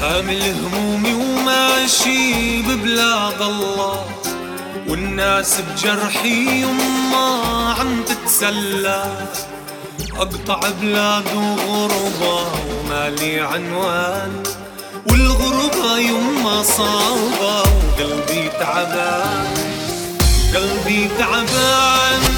حامل همومي وماشي ببلاد الله. والناس بجرحي يما عم تتسلى. أقطع بلاد وغربة ومالي عنوان. والغربة يما صعبة وقلبي تعبان. قلبي تعبان.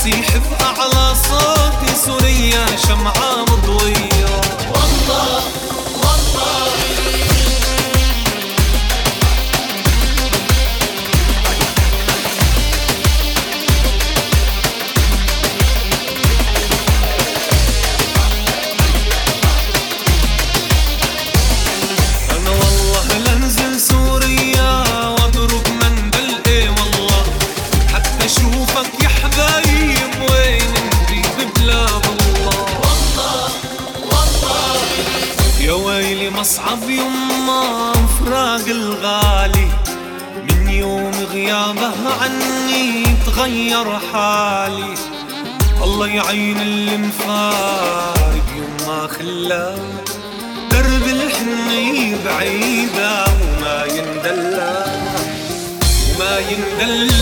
واصيح بأعلى صوتي سوريا شمعة مصعب يما فراق الغالي. من يوم غيابه عني تغير حالي. الله يعين اللي مفارق يما خلاه درب الحني بعيدة وما يندلى وما يندلى.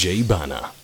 دي جي بانا